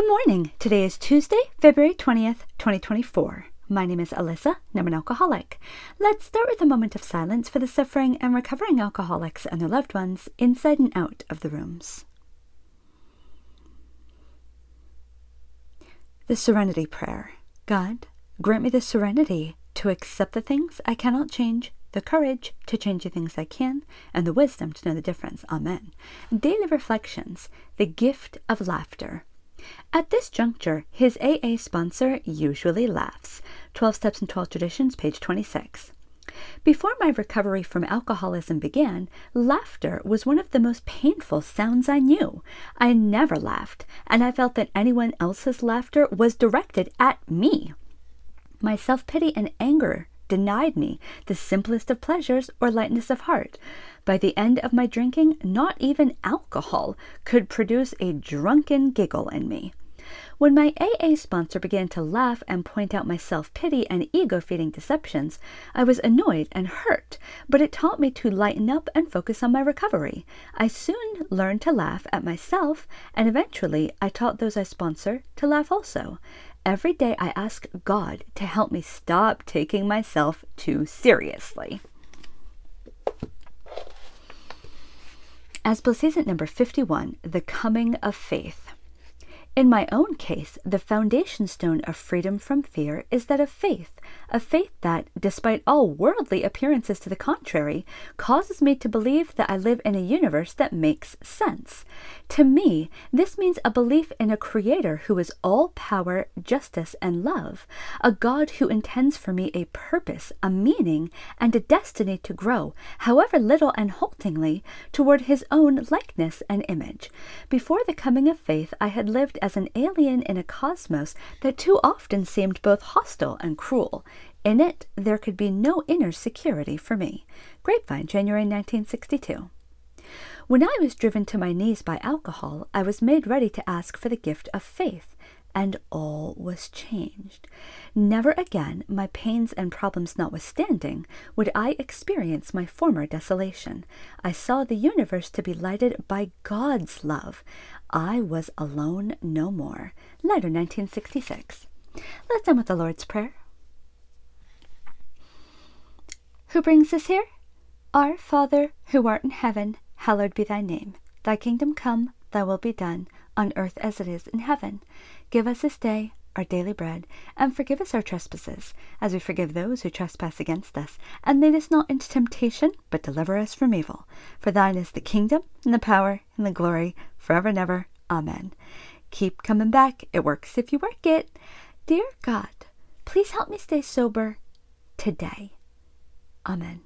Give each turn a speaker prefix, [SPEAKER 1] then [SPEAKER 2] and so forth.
[SPEAKER 1] Good morning. Today is Tuesday, February 20th, 2024. My name is Alyssa, and I'm an alcoholic. Let's start with a moment of silence for the suffering and recovering alcoholics and their loved ones inside and out of the rooms. The Serenity Prayer God, grant me the serenity to accept the things I cannot change, the courage to change the things I can, and the wisdom to know the difference. Amen. Daily Reflections The Gift of Laughter. At this juncture, his AA sponsor usually laughs. 12 Steps and 12 Traditions, page 26. Before my recovery from alcoholism began, laughter was one of the most painful sounds I knew. I never laughed, and I felt that anyone else's laughter was directed at me. My self pity and anger denied me the simplest of pleasures or lightness of heart. By the end of my drinking, not even alcohol could produce a drunken giggle in me. When my AA sponsor began to laugh and point out my self pity and ego feeding deceptions, I was annoyed and hurt, but it taught me to lighten up and focus on my recovery. I soon learned to laugh at myself, and eventually I taught those I sponsor to laugh also. Every day I ask God to help me stop taking myself too seriously. As Bill Sees It number 51, The Coming of Faith. In my own case, the foundation stone of freedom from fear is that of faith, a faith that, despite all worldly appearances to the contrary, causes me to believe that I live in a universe that makes sense. To me, this means a belief in a creator who is all power, justice, and love, a God who intends for me a purpose, a meaning, and a destiny to grow, however little and haltingly, toward his own likeness and image. Before the coming of faith, I had lived as an alien in a cosmos that too often seemed both hostile and cruel. In it, there could be no inner security for me. Grapevine, January 1962. When I was driven to my knees by alcohol, I was made ready to ask for the gift of faith and all was changed. Never again, my pains and problems notwithstanding, would I experience my former desolation. I saw the universe to be lighted by God's love. I was alone no more. Letter 1966. Let's end with the Lord's Prayer. Who brings us here? Our Father, who art in heaven, hallowed be thy name. Thy kingdom come, thy will be done, on earth as it is in heaven. Give us this day our daily bread, and forgive us our trespasses, as we forgive those who trespass against us. And lead us not into temptation, but deliver us from evil. For thine is the kingdom, and the power, and the glory, forever and ever. Amen. Keep coming back. It works if you work it. Dear God, please help me stay sober today. Amen.